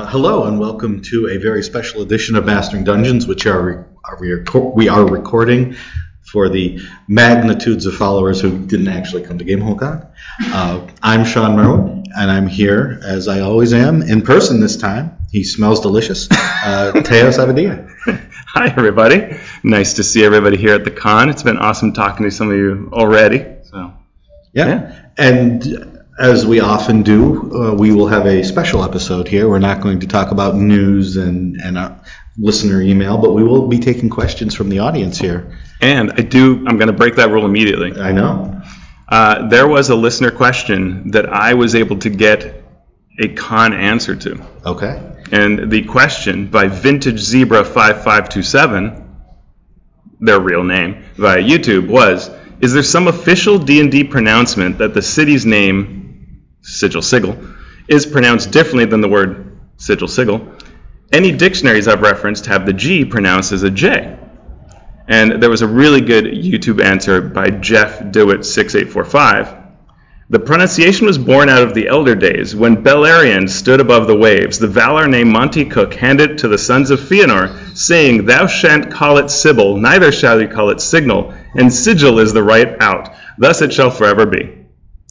Uh, hello and welcome to a very special edition of Mastering Dungeons, which are, are we, are we are recording for the magnitudes of followers who didn't actually come to GameholeCon. Uh, I'm Shawn Merwin, and I'm here as I always am in person this time. He smells delicious. Uh, Teos Abadia. Hi, everybody. Nice to see everybody here at the con. It's been awesome talking to some of you already. So, Yeah. Yeah. And as we often do, uh, we will have a special episode here. We're not going to talk about news and, and uh, listener email, but we will be taking questions from the audience here. and I do, I'm going to break that rule immediately. I know. Uh, there was a listener question that I was able to get a con answer to. Okay. And the question by Vintage Zebra 5527, their real name, via YouTube was, is there some official D&D pronouncement that the city's name, Sigil Sigil, is pronounced differently than the word Sigil Sigil? Any dictionaries I've referenced have the G pronounced as a J. And there was a really good YouTube answer by Jeff Dewitt6845. The pronunciation was born out of the elder days, when Beleriand stood above the waves. The Valar named Monte Cook handed to the sons of Fëanor, saying, Thou shan't call it Sibyl, neither shall you call it Signal, and Sigil is the right out. Thus it shall forever be.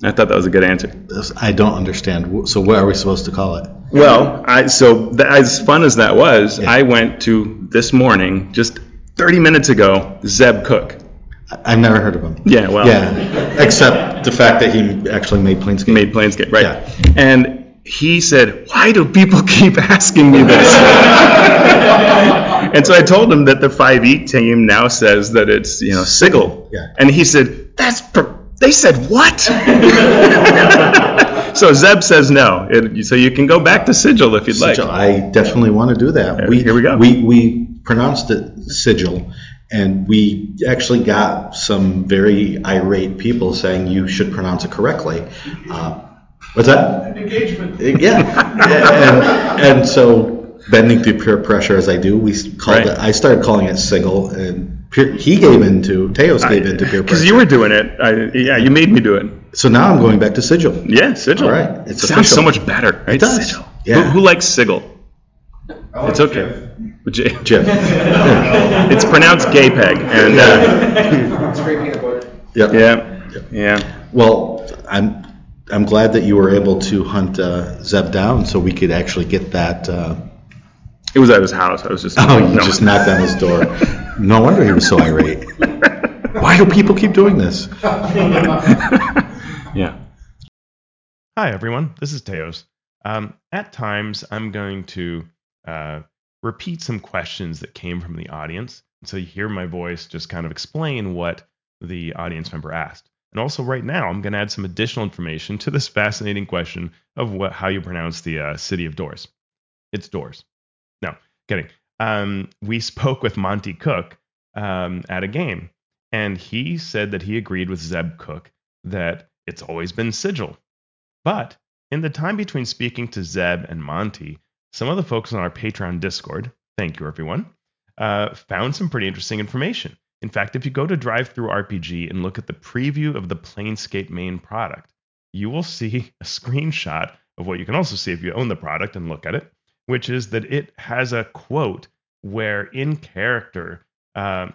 I thought that was a good answer. I don't understand. So what are we supposed to call it? Well, I, so th- as fun as that was, I went to this morning, just 30 minutes ago, Zeb Cook. I- I've never heard of him. Yeah, well, Yeah, except the fact that he actually made Planescape. made Planescape, right? Yeah. And he said, "Why do people keep asking me this?" and so I told him that the 5e team now says that it's you know Sigil. Yeah. And he said, "That's per- they said what?" so Zeb says no. It, so you can go back to Sigil if you'd like. I definitely want to do that. There- here we go. We, we pronounced it sigil, and we actually got some very irate people saying you should pronounce it correctly. Uh, what's that? engagement. Yeah. yeah. And, and so, bending through peer pressure as I do, we called Right. it. I started calling it sigil, and peer, he gave into Teos gave into peer Because you were doing it. I, yeah, you made me do it. so now I'm going back to sigil. Yeah, Sigil. All right, it's Sounds so much better, right? It does. Sigil. Yeah. Who, who likes Sigil? It's okay. J- Jim. It's pronounced gay peg, and uh, It's great peanut butter. Yep. yeah, yeah. Well, I'm I'm glad that you were able to hunt uh, Zeb down so we could actually get that. Uh, It was at his house. I was just. oh, you no. just knocked on his door. No wonder he was so irate. Why do people keep doing this? Yeah. Hi, everyone. This is Teos. Um, at times, I'm going to uh, repeat some questions that came from the audience. So you hear my voice just kind of explain what the audience member asked. And also, right now, I'm going to add some additional information to this fascinating question of what, how you pronounce the uh, city of Doors. It's Doors. Kidding. Um, we spoke with Monte Cook um, at a game, and he said that he agreed with Zeb Cook that it's always been Sigil. But in the time between speaking to Zeb and Monty, some of the folks on our Patreon Discord, thank you everyone, uh, found some pretty interesting information. In fact, if you go to DriveThruRPG and look at the preview of the Planescape main product, you will see a screenshot of what you can also see if you own the product and look at it, which is that it has a quote where in character, um,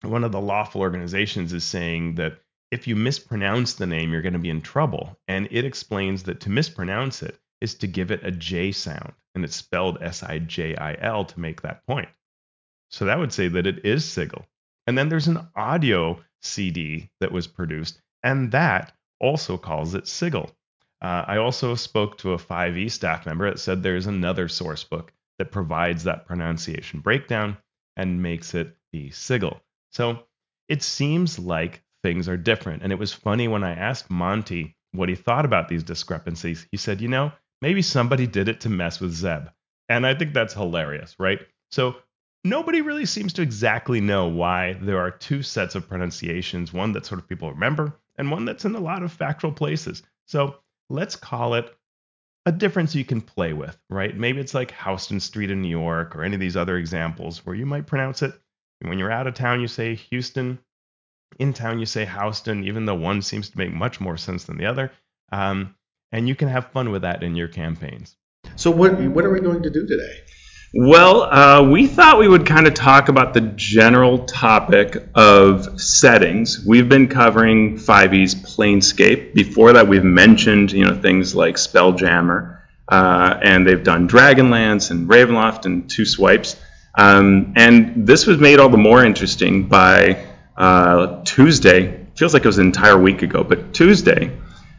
one of the lawful organizations is saying that if you mispronounce the name, you're going to be in trouble. And it explains that to mispronounce it is to give it a J sound, and it's spelled S I J I L to make that point. So that would say that it is Sigil. And then there's an audio CD that was produced, and that also calls it Sigil. Uh, I also spoke to a 5e staff member that said there's another source book that provides that pronunciation breakdown and makes it the Sigil. So it seems like things are different. And it was funny when I asked Monte what he thought about these discrepancies. He said, you know, maybe somebody did it to mess with Zeb. And I think that's hilarious, right? So nobody really seems to exactly know why there are two sets of pronunciations one that sort of people remember and one that's in a lot of factual places. So let's call it a difference you can play with, right? Maybe it's like Houston Street in New York or any of these other examples where you might pronounce it. When you're out of town, you say Houston. In town, you say Houston, even though one seems to make much more sense than the other. Um, and you can have fun with that in your campaigns. So what what are we going to do today? Well, uh, we thought we would kind of talk about the general topic of settings. We've been covering 5e's Planescape. Before that, we've mentioned you know things like Spelljammer, uh, and they've done Dragonlance and Ravenloft and Two Swipes. Um, and this was made all the more interesting by uh, Tuesday. Feels like it was an entire week ago, but Tuesday,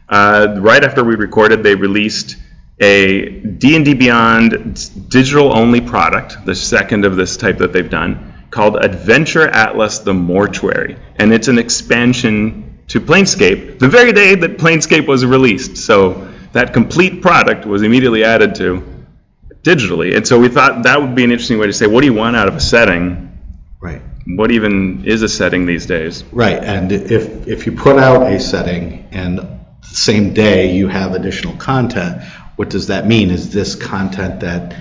uh, right after we recorded, they released a D&D Beyond digital-only product, the second of this type that they've done, called Adventure Atlas: The Mortuary, and it's an expansion to Planescape the very day that Planescape was released. So that complete product was immediately added to digitally, and so we thought that would be an interesting way to say, what do you want out of a setting? Right. What even is a setting these days? Right, and if if you put out a setting and the same day you have additional content, what does that mean? Is this content that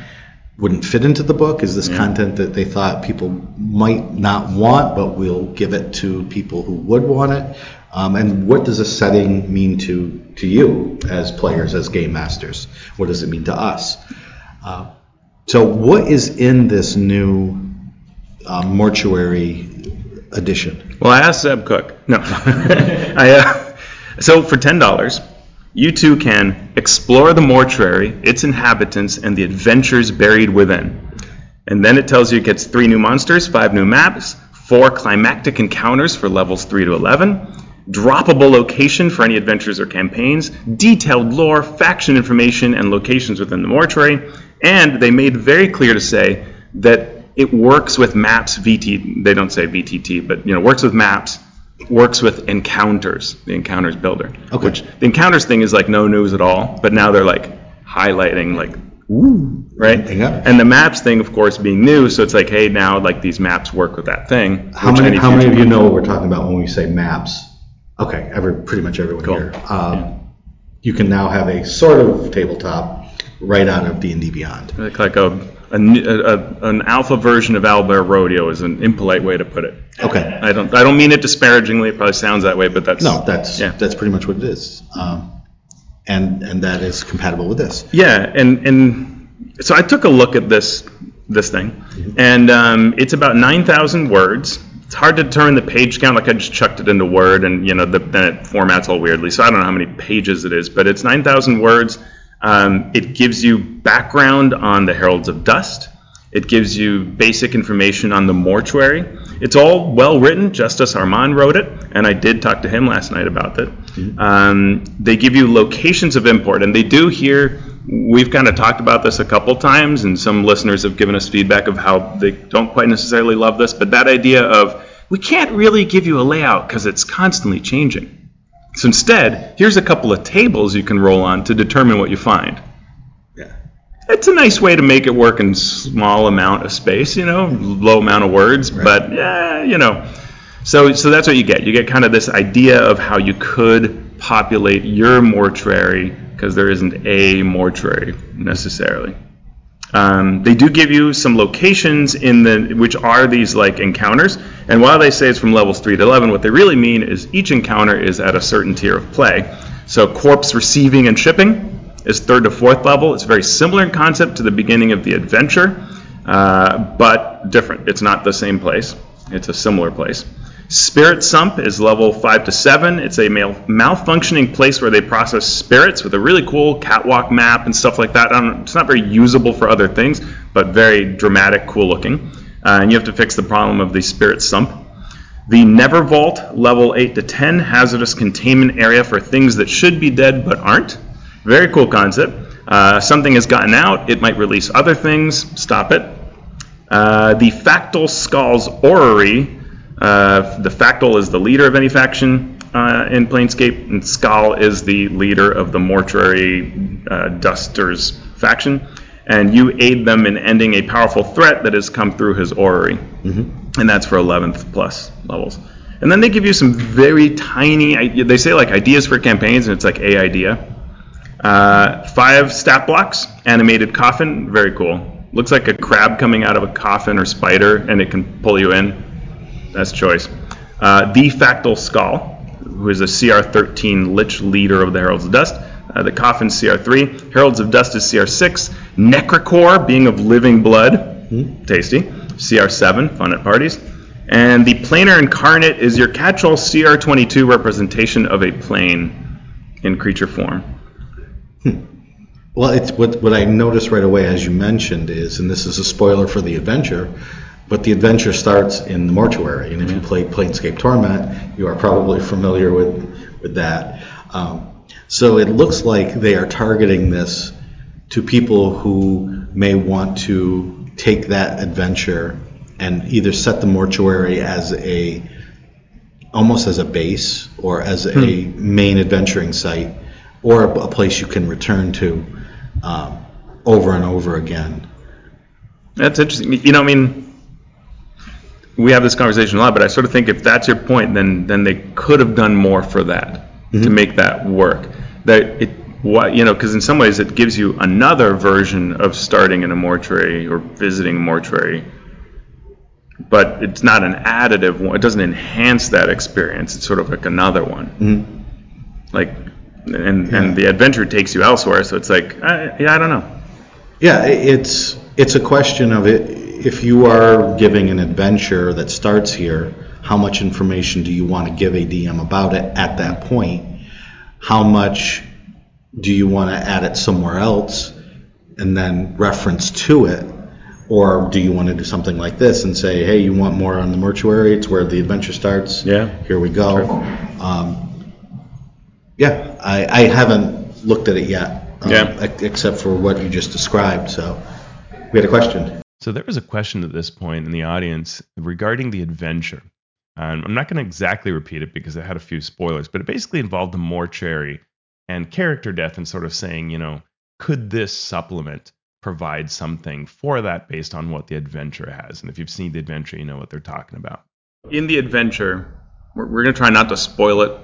wouldn't fit into the book? Is this content that they thought people might not want, but we'll give it to people who would want it? Um, and what does a setting mean to to you as players, as game masters? What does it mean to us? Uh, so, what is in this new uh, mortuary edition? Well, I asked Zeb Cook. No, I, uh, so for ten dollars, you too can explore the mortuary, its inhabitants, and the adventures buried within. And then it tells you it gets three new monsters, five new maps, four climactic encounters for levels three to eleven, droppable location for any adventures or campaigns, detailed lore, faction information, and locations within the mortuary. And they made very clear to say that it works with maps VT. They don't say VTT, but you know works with maps. Works with encounters, the encounters builder. Okay. Which the encounters thing is like no news at all, but now they're like highlighting like ooh, right? And the maps thing, of course, being new, so it's like, hey, now like these maps work with that thing. How many, how many of you know what we're talking about when we say maps? Okay, every, pretty much everyone Cool. here. Um, You can now have a sort of tabletop right out of D&D Beyond. Like, like a, a, a- an alpha version of Owlbear Rodeo is an impolite way to put it. Okay. I don't I don't mean it disparagingly. It probably sounds that way, but that's No, that's, yeah. that's pretty much what it is. Um, And, and that is compatible with this. Yeah, and and so I took a look at this this thing, and um, it's about nine thousand words. It's hard to determine the page count. Like I just chucked it into Word, and you know the, then it formats all weirdly. So I don't know how many pages it is, but it's nine thousand words. Um, it gives you background on the Heralds of Dust. It gives you basic information on the mortuary. It's all well written. Justice Arman wrote it, and I did talk to him last night about it. Um, they give you locations of import, and they do here. We've kind of talked about this a couple times, and some listeners have given us feedback of how they don't quite necessarily love this. But that idea of we can't really give you a layout because it's constantly changing. So instead, here's a couple of tables you can roll on to determine what you find Yeah. it's a nice way to make it work in small amount of space, you know, low amount of words, but yeah, you know. So so that's what you get. You get kind of this idea of how you could populate your mortuary because there isn't a mortuary necessarily. Um, they do give you some locations in the which are these like encounters, and while they say it's from levels three to eleven, what they really mean is each encounter is at a certain tier of play. So corpse receiving and shipping is third to fourth level. It's very similar in concept to the beginning of the adventure, uh, but different. It's not the same place. It's a similar place. Spirit Sump is level 5 to 7. It's a mal- malfunctioning place where they process spirits with a really cool catwalk map and stuff like that. Don't, it's not very usable for other things, but very dramatic, cool looking. Uh, and you have to fix the problem of the Spirit Sump. The Never Vault, level 8 to 10, hazardous containment area for things that should be dead but aren't. Very cool concept. Uh, something has gotten out, it might release other things, stop it. Uh, the Factol Skall's Orrery. Uh, the Factol is the leader of any faction uh, in Planescape, and Skall is the leader of the Mortuary uh, Dusters faction. And you aid them in ending a powerful threat that has come through his orrery. And that's for 11th plus levels. And then they give you some very tiny, they say like ideas for campaigns, and it's like a idea. Uh, five stat blocks, animated coffin, very cool. Looks like a crab coming out of a coffin or spider, and it can pull you in. That's choice. Uh, the Factol Skall, who is a CR13 Lich leader of the Heralds of Dust. Uh, the Coffin CR3, Heralds of Dust is CR6, Necrocore, Being of Living Blood, tasty, CR7, fun at parties, and the Planar Incarnate is your catch-all CR22 representation of a plane in creature form. Well, it's what, what I noticed right away, as you mentioned, is, and this is a spoiler for the adventure, but the adventure starts in the mortuary. And if you play Planescape Torment, you are probably familiar with, with that. Um, so it looks like they are targeting this to people who may want to take that adventure and either set the mortuary as a almost as a base or as a main adventuring site or a, a place you can return to um, over and over again. That's interesting. You know, I mean, we have this conversation a lot, but I sort of think if that's your point, then then they could have done more for that to mm-hmm. make that work. That it, what you know, because in some ways it gives you another version of starting in a mortuary or visiting a mortuary, but it's not an additive one. It doesn't enhance that experience. It's sort of like another one. Mm-hmm. Like, and and the adventure takes you elsewhere. So it's like, I, yeah, I don't know. Yeah, it's it's a question of it. If you are giving an adventure that starts here, how much information do you want to give a DM about it at that point? How much do you want to add it somewhere else and then reference to it? Or do you want to do something like this and say, hey, you want more on the mortuary? It's where the adventure starts. Yeah. Here we go. Um, yeah, I, I haven't looked at it yet. um, Yeah. Except for what you just described. So we had a question. So there was a question at this point in the audience regarding the adventure. Um, I'm not going to exactly repeat it because it had a few spoilers, but it basically involved the mortuary and character death and sort of saying, you know, could this supplement provide something for that based on what the adventure has? And if you've seen the adventure, you know what they're talking about. in the adventure, we're, we're going to try not to spoil it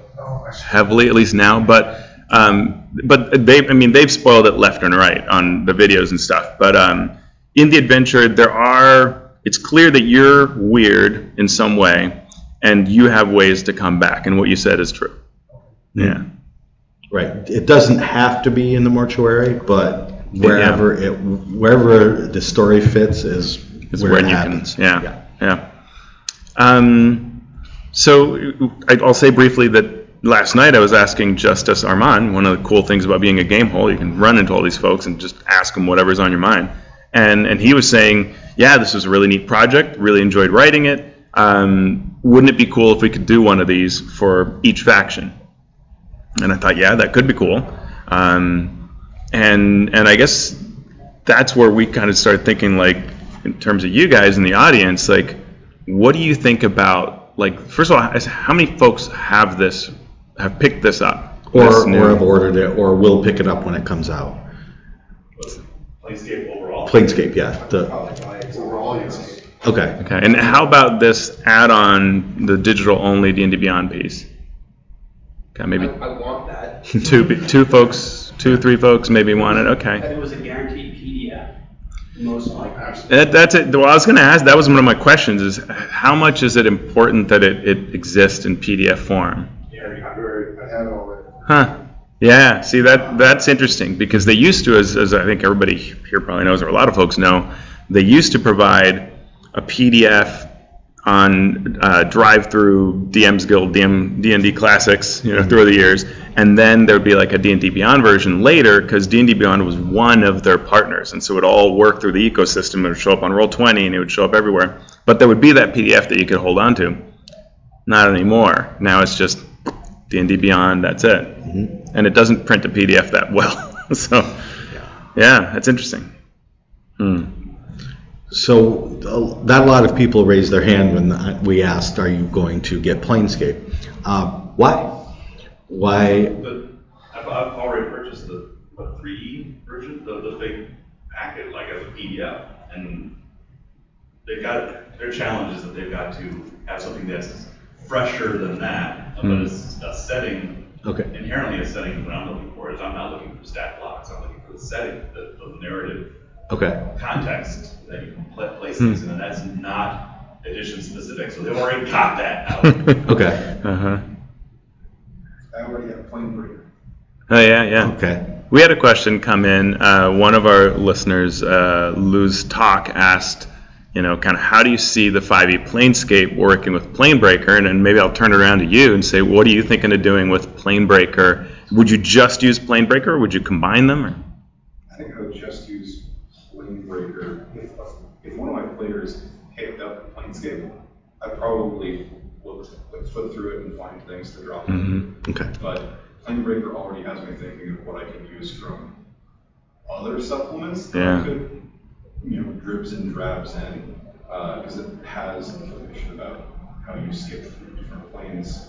heavily, at least now. But um, but they, I mean, they've spoiled it left and right on the videos and stuff. But um, in the adventure, there are. It's clear that you're weird in some way, and you have ways to come back. And what you said is true. Yeah. Right. It doesn't have to be in the mortuary, but wherever it wherever the story fits is, is where when it you happens. can. Yeah, yeah. Um, so I'll say briefly that last night I was asking Justice Arman. One of the cool things about being a game hole, you can run into all these folks and just ask them whatever's on your mind. And and he was saying, yeah, this was a really neat project. Really enjoyed writing it. Um, wouldn't it be cool if we could do one of these for each faction? And I thought, yeah, that could be cool. Um, and and I guess that's where we kind of started thinking, like, in terms of you guys in the audience, like, what do you think about, like, first of all, how many folks have this, have picked this up? Or, This or have ordered it, or will pick it up when it comes out. Planescape overall. Planescape, yeah. The, oh, Overall, yes. okay. Okay, and how about this add-on, the digital-only D&D Beyond piece? Okay, maybe I want that. two, pe- two folks, two, three folks maybe want it. Okay. If it was a guaranteed PDF, most likely. That, that's it. Well, I was going to ask. That was one of my questions. Is how much is it important that it, it exists in PDF form? Yeah, I very, I have it already. Huh. Yeah. See that that's interesting because they used to, as, as I think everybody here probably knows, or a lot of folks know, they used to provide a PDF on uh, drive-through DM's Guild, DM, D&D Classics, you know, through the years, and then there would be like a D&D Beyond version later because D&D Beyond was one of their partners, and so it all work through the ecosystem. It would show up on Roll20 and it would show up everywhere, but there would be that PDF that you could hold on to. Not anymore. Now it's just D&D Beyond. That's it, and it doesn't print a PDF that well. so, yeah, that's interesting. Hmm. So that a lot of people raised their hand when we asked, "Are you going to get Planescape?" Uh, why? Why? But I've, I've already purchased the, what, three E version, the, the big packet, like as a PDF. And they've got, their challenge is that they've got to have something that's fresher than that, but it's a setting, Okay. inherently a setting that I'm looking for, is I'm not looking for stat blocks, I'm looking for the setting, the, the narrative Okay. context that you can pla- place things in, and that's not edition specific, so they've already got that out. Okay. Uh huh. I already have Planebreaker. Oh yeah, yeah. Okay. We had a question come in. Uh, one of our listeners, uh, Luz Talk, asked, you know, kind of how do you see the 5e Planescape working with Planebreaker? And, and maybe I'll turn it around to you and say, what are you thinking of doing with Planebreaker? Would you just use Planebreaker, or would you combine them? Or? I think I would just use Planebreaker. If, if one of my players picked up Planescape, I'd probably would flip through it and find things to drop in. Okay. But Planebreaker already has me thinking of what I can use from other supplements that Yeah. I could, you know, dribs and drabs in, because it has information about how you skip through different planes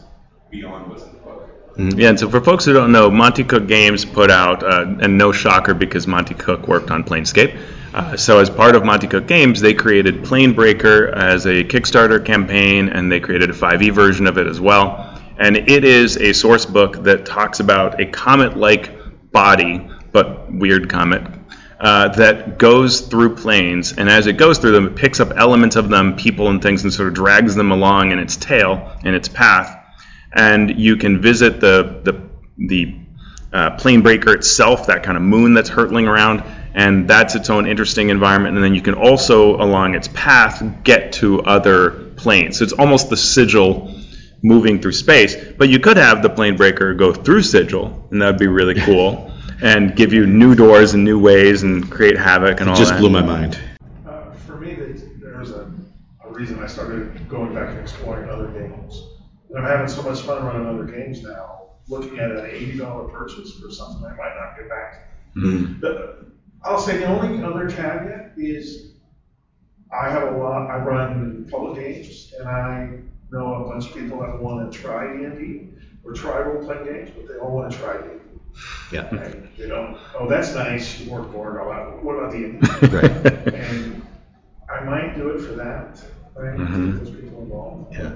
beyond what's in the book. Yeah, and so for folks who don't know, Monte Cook Games put out, uh, and no shocker because Monte Cook worked on Planescape. Uh, so as part of Monte Cook Games, they created Planebreaker as a Kickstarter campaign, and they created a 5e version of it as well. And it is a source book that talks about a comet-like body, but weird comet, uh, that goes through planes, and as it goes through them, it picks up elements of them, people and things, and sort of drags them along in its tail, in its path and you can visit the the the uh, plane breaker itself, that kind of moon that's hurtling around, and that's its own interesting environment. And then you can also, along its path, get to other planes. So it's almost the sigil moving through space. But you could have the plane breaker go through sigil, and that'd be really cool, and give you new doors and new ways, and create havoc and all Just that. blew my mind. Uh, For me, there's- there's a, a reason I started going back and exploring other games. And I'm having so much fun running other games now, looking at an eighty dollar purchase for something I might not get back. The- I'll say the only other caveat is I have a lot, I run public games and I know a bunch of people that want to try D and D or try role playing games, but they all want to try D. Yeah. Right? They don't, oh, that's nice, you work board, all that, what about D&D? Right. And I might do it for that, right? Mhm. Get those people involved. Yeah.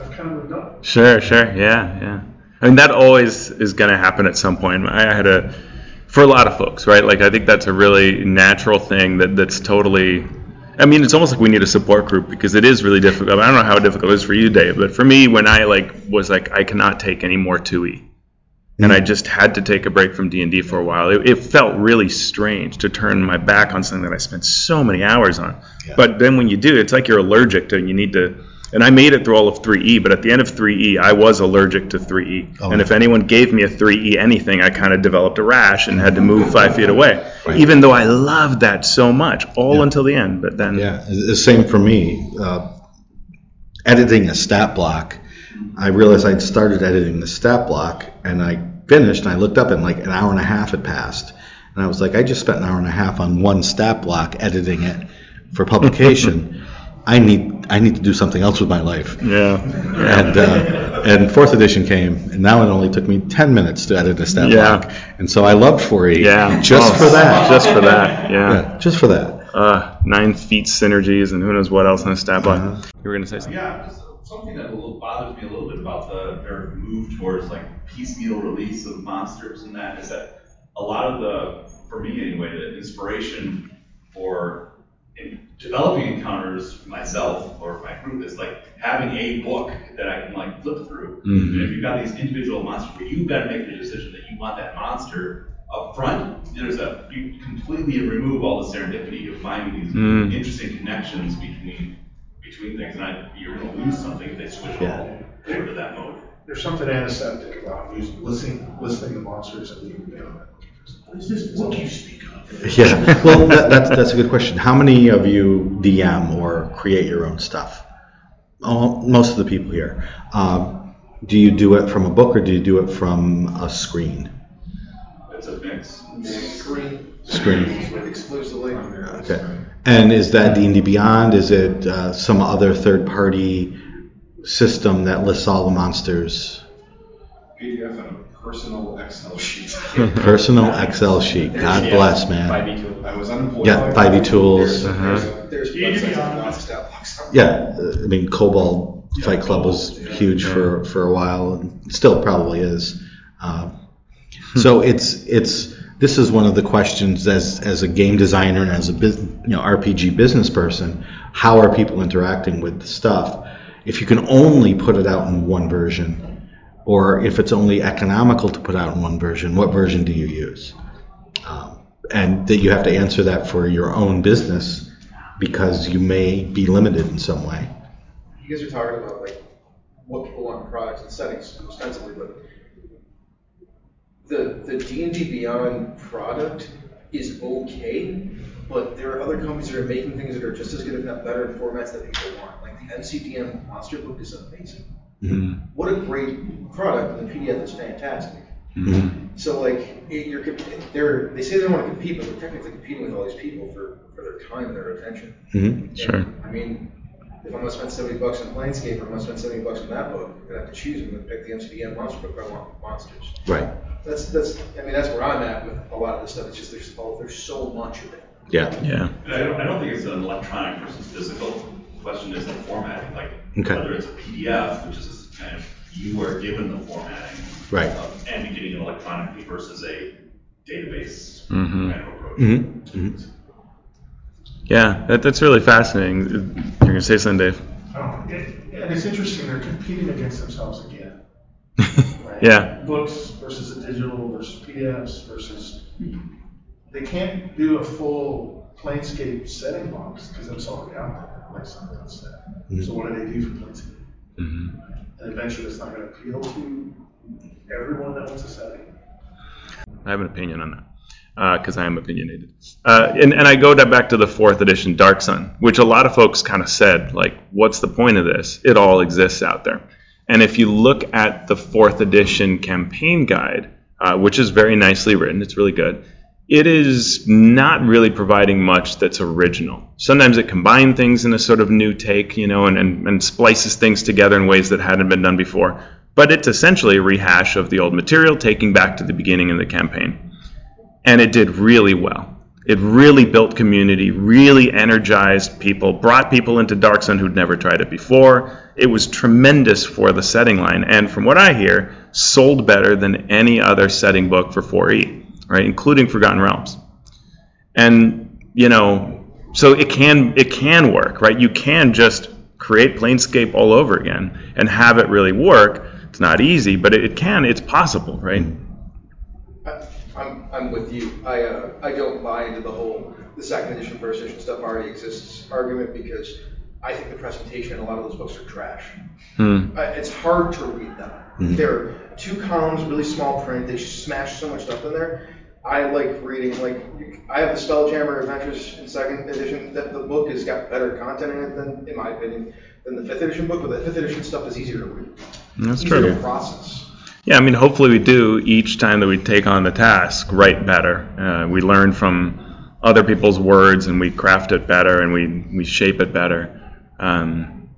I've kind of moved on. Sure, sure, yeah, yeah. I mean, that always is going to happen at some point. I had a, for a lot of folks, right? Like, I think that's a really natural thing that that's totally. I mean, it's almost like we need a support group because it is really difficult. I don't know how difficult it is for you, Dave, but for me, when I like was like, I cannot take any more 2e, and I just had to take a break from D and D for a while. It, it felt really strange to turn my back on something that I spent so many hours on. Yeah. But then when you do, it's like you're allergic to. You need to. And I made it through all of 3e, but at the end of 3e, I was allergic to 3e. Oh, and if anyone gave me a 3e anything, I kind of developed a rash and had to move five feet away. Right. Even though I loved that so much, all Yeah. until the end. But then, Yeah, the same for me. Uh, editing a stat block, I realized I'd started editing the stat block and I finished and I looked up and like an hour and a half had passed. And I was like, I just spent an hour and a half on one stat block editing it for publication. I need I need to do something else with my life. yeah, And uh, and fourth edition came, and now it only took me ten minutes to edit a stat Yeah. block. And so I love 4E yeah, just Oh, for that. just for that, yeah. yeah, just for that. Uh, nine feet synergies and who knows what else on a stat block. You were gonna say something? Yeah, just something that bothers me a little bit about the their move towards like piecemeal release of monsters and that is that a lot of the, for me anyway, the inspiration for in developing encounters myself or my group is like having a book that I can like flip through. And if you've got these individual monsters you've got to make the decision that you want that monster up front, there's a you completely remove all the serendipity of finding these Mm. interesting connections between between things, and I, you're going to lose something if they switch Yeah. all over to that mode. There's something antiseptic about using, listening, listening to monsters and you go, what is this book you speak of? Yeah, well, that, that's that's a good question. How many of you DM or create your own stuff? Oh, most of the people here. Um, do you do it from a book or do you do it from a screen? It's a mix. Screen. Screen. Exclusively. Okay. And is that D and D Beyond? Is it uh, some other third-party system that lists all the monsters? PDF and a personal Excel sheet. Personal Excel sheet. God bless, man. I was unemployed. Yeah, 5e tools. There's, uh-huh. there's, there's websites. Yeah, uh, I mean, Kobold Fight Club was huge for, for a while, and still probably is. Um, so it's it's this is one of the questions as as a game designer and as a you know RPG business person, how are people interacting with the stuff? If you can only put it out in one version, Or if it's only economical to put out in one version, what version do you use? Um, and that you have to answer that for your own business because you may be limited in some way. You guys are talking about like what people want in products and settings ostensibly, but the the D and D Beyond product is okay, but there are other companies that are making things that are just as good, if not better, in formats that people want. Like the MCDM Monster Book is amazing. Mm-hmm. What a great product, and the PDF is fantastic. Mm-hmm. So like it, you're they're they say they don't want to compete, but they're technically competing with all these people for, for their time and their attention. Mm-hmm. Sure. I mean, if I'm gonna spend seventy bucks on Planescape or I'm gonna spend seventy bucks on that book, I'm gonna have to choose. I'm gonna pick the MCDM monster book. if I want monsters. Right. That's that's I mean that's where I'm at with a lot of this stuff. It's just there's oh, there's so much of it. Yeah. Yeah. And I don't, I don't think it's an electronic versus physical question, is the formatting, like, Okay. whether it's a PDF, which is kind of, you are given the formatting. Right. of- And you're getting it electronically versus a database Mhm. kind of approach. Mm-hmm. Mm-hmm. Yeah, that, that's really fascinating. You're going to say something, Dave? Oh, it- And it's interesting, they're competing against themselves again. right? Yeah. Books versus a digital versus PDFs versus, they can't do a full Planescape setting box because it's already out there, like something else said. So what do they do for Planescape? Mhm. An adventure that's not gonna appeal to everyone that wants a setting. I have an opinion on that because I am opinionated. Uh, and, and I go to- back to the fourth edition Dark Sun, which a lot of folks kind of said, like, what's the point of this? It all exists out there. And if you look at the fourth edition campaign guide, uh, which is very nicely written, it's really good. It is not really providing much that's original. Sometimes it combines things in a sort of new take, you know, and, and, and splices things together in ways that hadn't been done before. But it's essentially a rehash of the old material, taking back to the beginning of the campaign and it did really well. It really built community, really energized people, brought people into Dark Sun who'd never tried it before. It was tremendous for the setting line, and from what I hear, sold better than any other setting book for 4E, right, including Forgotten Realms. And you know, so it can it can work, right? You can just create Planescape all over again and have it really work. It's not easy, but it, it can. It's possible, right? I, I'm, I'm with you. I, uh, I don't buy into the whole, the second edition, first edition stuff already exists argument because I think the presentation in a lot of those books are trash. Hmm. Uh, it's hard to read them. They're two columns, really small print. They smash so much stuff in there. I like reading, like, I have the Spelljammer Adventures in second edition. That the book has got better content in it than, in my opinion, than the fifth edition book. But the fifth edition stuff is easier to read. That's easier true. to process. Yeah, I mean, hopefully we do each time that we take on the task write better. Uh, we learn from other people's words and we craft it better and we, we shape it better. Um,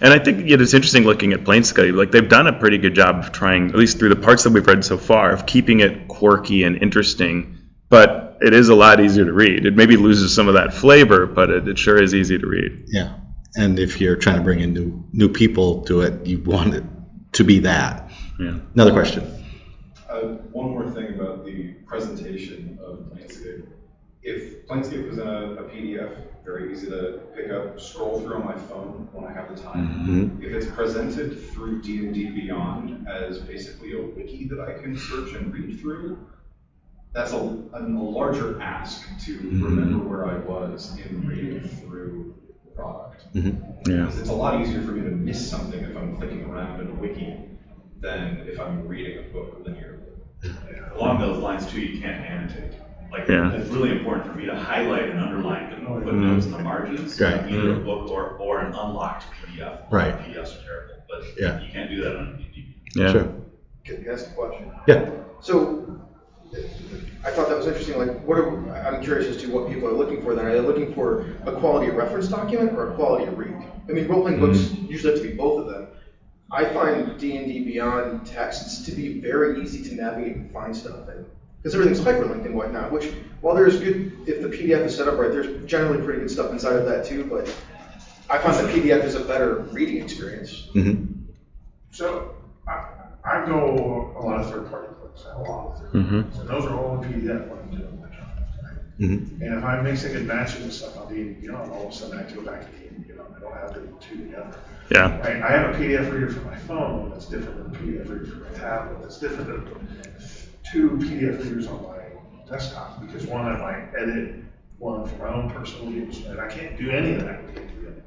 and I think it is interesting looking at Planescape. Like they've done a pretty good job of trying, at least through the parts that we've read so far, of keeping it quirky and interesting. But it is a lot easier to read. It maybe loses some of that flavor, but it, it sure is easy to read. Yeah. And if you're trying to bring in new new people to it, you want it to be that. Yeah. Another question. Uh, one more thing about the presentation of Planescape. If Planescape was in a, a PDF, very easy to pick up, scroll through on my phone when I have the time. Mm-hmm. If it's presented through D&D Beyond as basically a wiki that I can search and read through, that's a, a, a larger ask to mm-hmm. remember where I was in reading through the product. Mm-hmm. Yeah. Because it's a lot easier for me to miss something if I'm clicking around in a wiki than if I'm reading a book linearly. Along those lines too, you can't annotate. Like, Yeah. it's really important for me to highlight and underline and put Mhm. notes in the margins. Right. of Either a book or, or an unlocked PDF. Right. PDFs are terrible, but Yeah. you can't do that on a DVD. Yeah. Sure. Can I ask a question? Yeah. So, I thought that was interesting. Like, what are, I'm curious as to what people are looking for. Then are they looking for a quality reference document or a quality read? I mean, role playing books usually have to be both of them. I find D and D Beyond texts to be very easy to navigate and find stuff in because everything's hyperlinked and whatnot. Which, while there's good, if the PDF is set up right, there's generally pretty good stuff inside of that too. But I find the PDF is a better reading experience. hmm So, I, I go a lot of third-party books, a lot. Mhm. And those are all in PDF when I'm doing my job. hmm And if I'm mixing and matching with stuff on D and D Beyond, all of a sudden I have to go back to D and D Beyond. I don't have the two together. Yeah. I, I have a PDF reader for my phone that's different than a PDF reader for my tablet. That's different than two PDF readers on my desktop because one I might edit, one for my own personal use, and I can't do any of that with DND.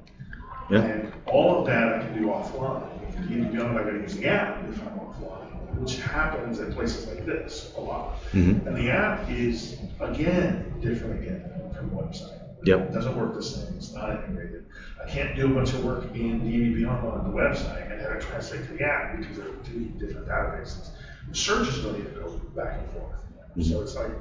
Yeah. And all of that I can do offline. With DND Beyond, I gotta use the app if I'm offline, which happens at places like this a lot. Mhm. And the app is, again, different again from website. Yep. It doesn't work the same, it's not integrated. I can't do a bunch of work in DB Beyond on the website and have it translate to the app because they're two different databases. The searches don't even go back and forth. So mm-hmm. it's like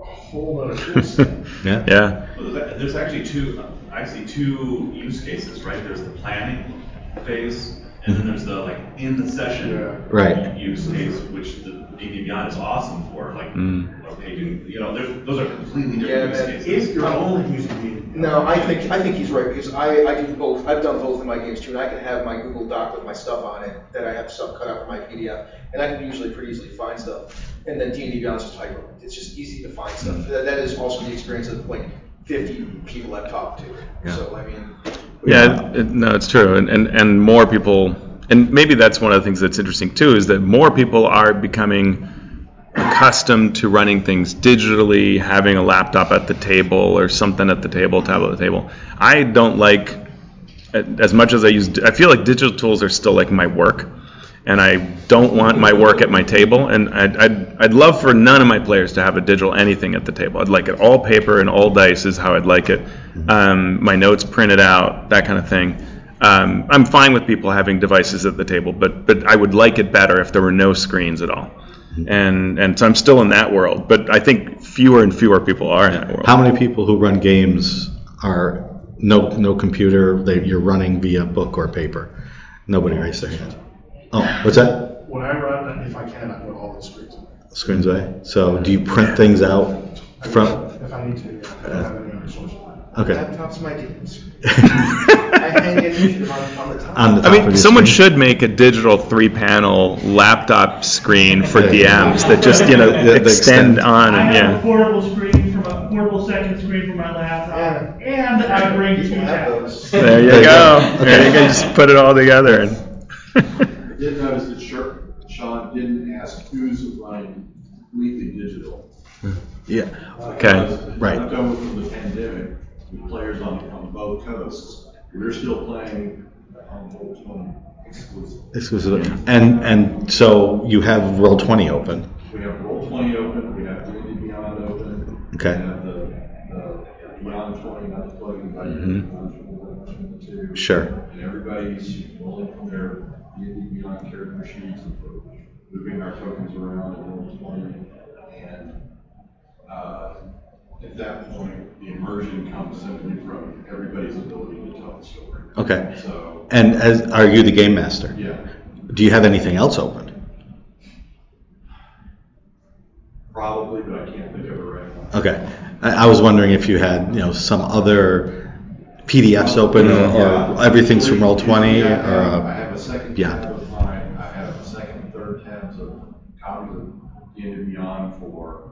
a whole other tool set. Yeah. Yeah. Well, there's there's actually two, I see two use cases, right? There's the planning phase, and then mm-hmm. there's the like in the session Yeah. Right. use case, which the DD Beyond is awesome for, like Mm. you know, paging. You know, those are completely different man. use cases. If you're only using DB. No, I think, I think he's right, because I, I do both, I've done both in my games too, and I can have my Google Doc with my stuff on it, that I have stuff cut out for my PDF, and I can usually pretty easily find stuff. And then D and D Beyond is just hyper, it's just easy to find stuff. That, that is also the experience of like fifty people I've talked to, Yeah. so I mean. Yeah, it, no, it's true, and, and and more people, and maybe that's one of the things that's interesting too, is that more people are becoming accustomed to running things digitally, having a laptop at the table or something at the table, tablet at the table. I don't like as much as I use. I feel like digital tools are still like my work, and I don't want my work at my table. And I'd, I'd, I'd love for none of my players to have a digital anything at the table. I'd like it all paper and all dice is how I'd like it. Um, my notes printed out, that kind of thing. Um, I'm fine with people having devices at the table, but but I would like it better if there were no screens at all. And and so I'm still in that world, but I think fewer and fewer people are in that world. How many people who run games are no no computer? They, you're running via book or paper. Nobody raised their hand. Oh, what's that? When I run, if I can, I put all the screens in. Screens away. So do you print things out from? If I need to, yeah. Okay. Laptops my demons. I hang initiative on, on the top. On the I top of mean, someone screen. should make a digital three-panel laptop screen for Yeah. DMs that just you know Yeah, they extend extend. on I have a portable screen from a portable second screen for my laptop, and I bring two People have tablets. There you go. go. There you Okay. go. Just put it all together. And I did notice that Sher- Sean didn't ask who's running completely digital. Yeah. Uh, okay. Because Right. Left over from the pandemic, with players on, on both coasts, we're still playing on Roll Twenty exclusively. Exclusive. And and so you have roll twenty open. We have Roll Twenty open, we have D and D Beyond open. Okay. We have the, the Beyond Twenty, not the plug-in, but Mhm. Beyond Twenty, between the two. Sure. And everybody's rolling from their D and D Beyond character sheets and moving our tokens around in Roll Twenty. And, uh, at that point, the immersion comes simply from everybody's ability to tell the story. Okay. So, And as are you the game master? yeah, Do you have anything else open? probably, but I can't think of it right now. Okay. I, I was wondering if you had you know some other PDFs open or, Yeah. everything's from roll twenty Yeah, I or. have- I Uh, have a second yeah. tab of mine, I have a second and third tabs of copies of D and Beyond for uh,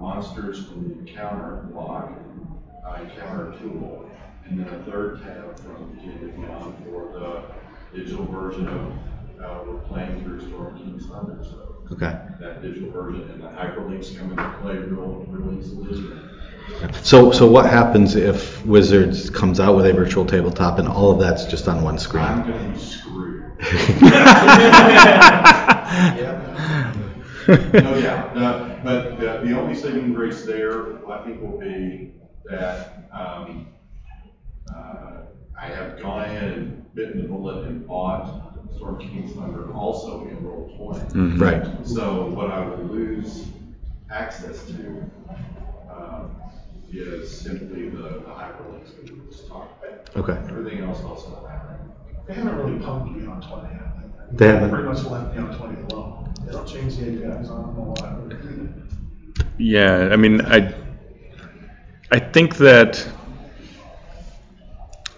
monsters from the encounter block, uh, encounter tool, and then a third tab from and D Beyond for the digital version of, uh, we're playing through Storm King's Thunder, so okay. that digital version and the hyperlinks come into play real, real easily. So so what happens if Wizards comes out with a virtual tabletop and all of that's just on one screen? I'm screen? gonna be screwed. No doubt, Uh, but the, the only saving grace there, I think, will be that, um, uh, I have gone ahead and bitten the bullet and bought Storm King's Thunder also in roll twenty. Right. So what I will lose access to, um, is simply the, the hyperlinks that we just talked about. Okay. Everything else I'll still have. They haven't really pumped Beyond Twenty yet. They haven't. Pretty much left Beyond Twenty alone. Don't change the APIs yeah, I mean, I I think that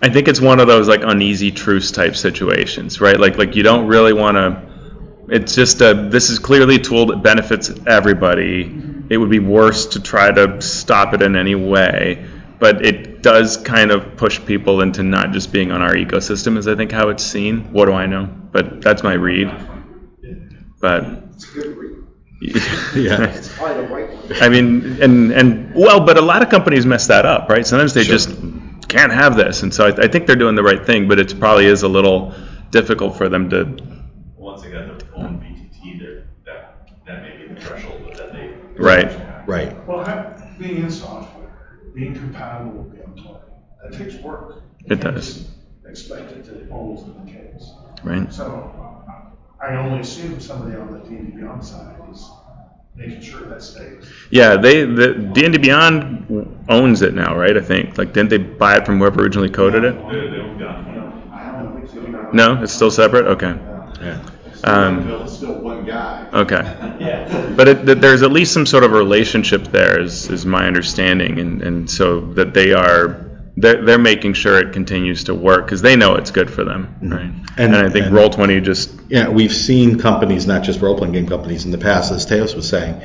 I think it's one of those like uneasy truce type situations, right? Like like you don't really want to. It's just a. This is clearly a tool that benefits everybody. It would be worse to try to stop it in any way, but it does kind of push people into not just being on our ecosystem, is I think how it's seen. What do I know? But that's my read. But good read. Yeah. It's probably the right one. I mean, and and well, but a lot of companies mess that up, right? Sometimes they just can't have this, and so I, I think they're doing the right thing, but it probably is a little difficult for them to. Once they got their own VTT, there, that, that may be the threshold that they. Right. Right. Well, ha- being in software, being compatible with gameplay, that takes work. You It does. just Expect it to always be the case. Right. So uh, I only assume somebody on the D and D Beyond side is making sure that stays. Yeah, they the D and D Beyond owns it now, right? I think. Like, didn't they buy it from whoever originally coded it? They, they don't got one. I don't think so. No, it's still separate. Okay. Yeah. Um, still one guy. Okay. Yeah. But it, that there's at least some sort of relationship there, is, is my understanding, and, and so that they are they're, they're making sure it continues to work because they know it's good for them, right? And, And- I think and- Roll Twenty just Yeah, we've seen companies, not just role-playing game companies in the past, as Teos was saying,